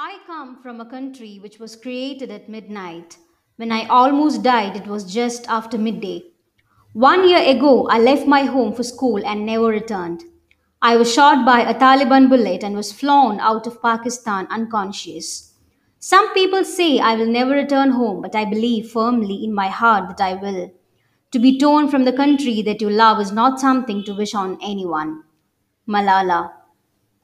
I come from a country which was created at midnight. When I almost died, it was just after midday. One year ago, I left my home for school and never returned. I was shot by a Taliban bullet and was flown out of Pakistan unconscious. Some people say I will never return home, but I believe firmly in my heart that I will. To be torn from the country that you love is not something to wish on anyone. Malala.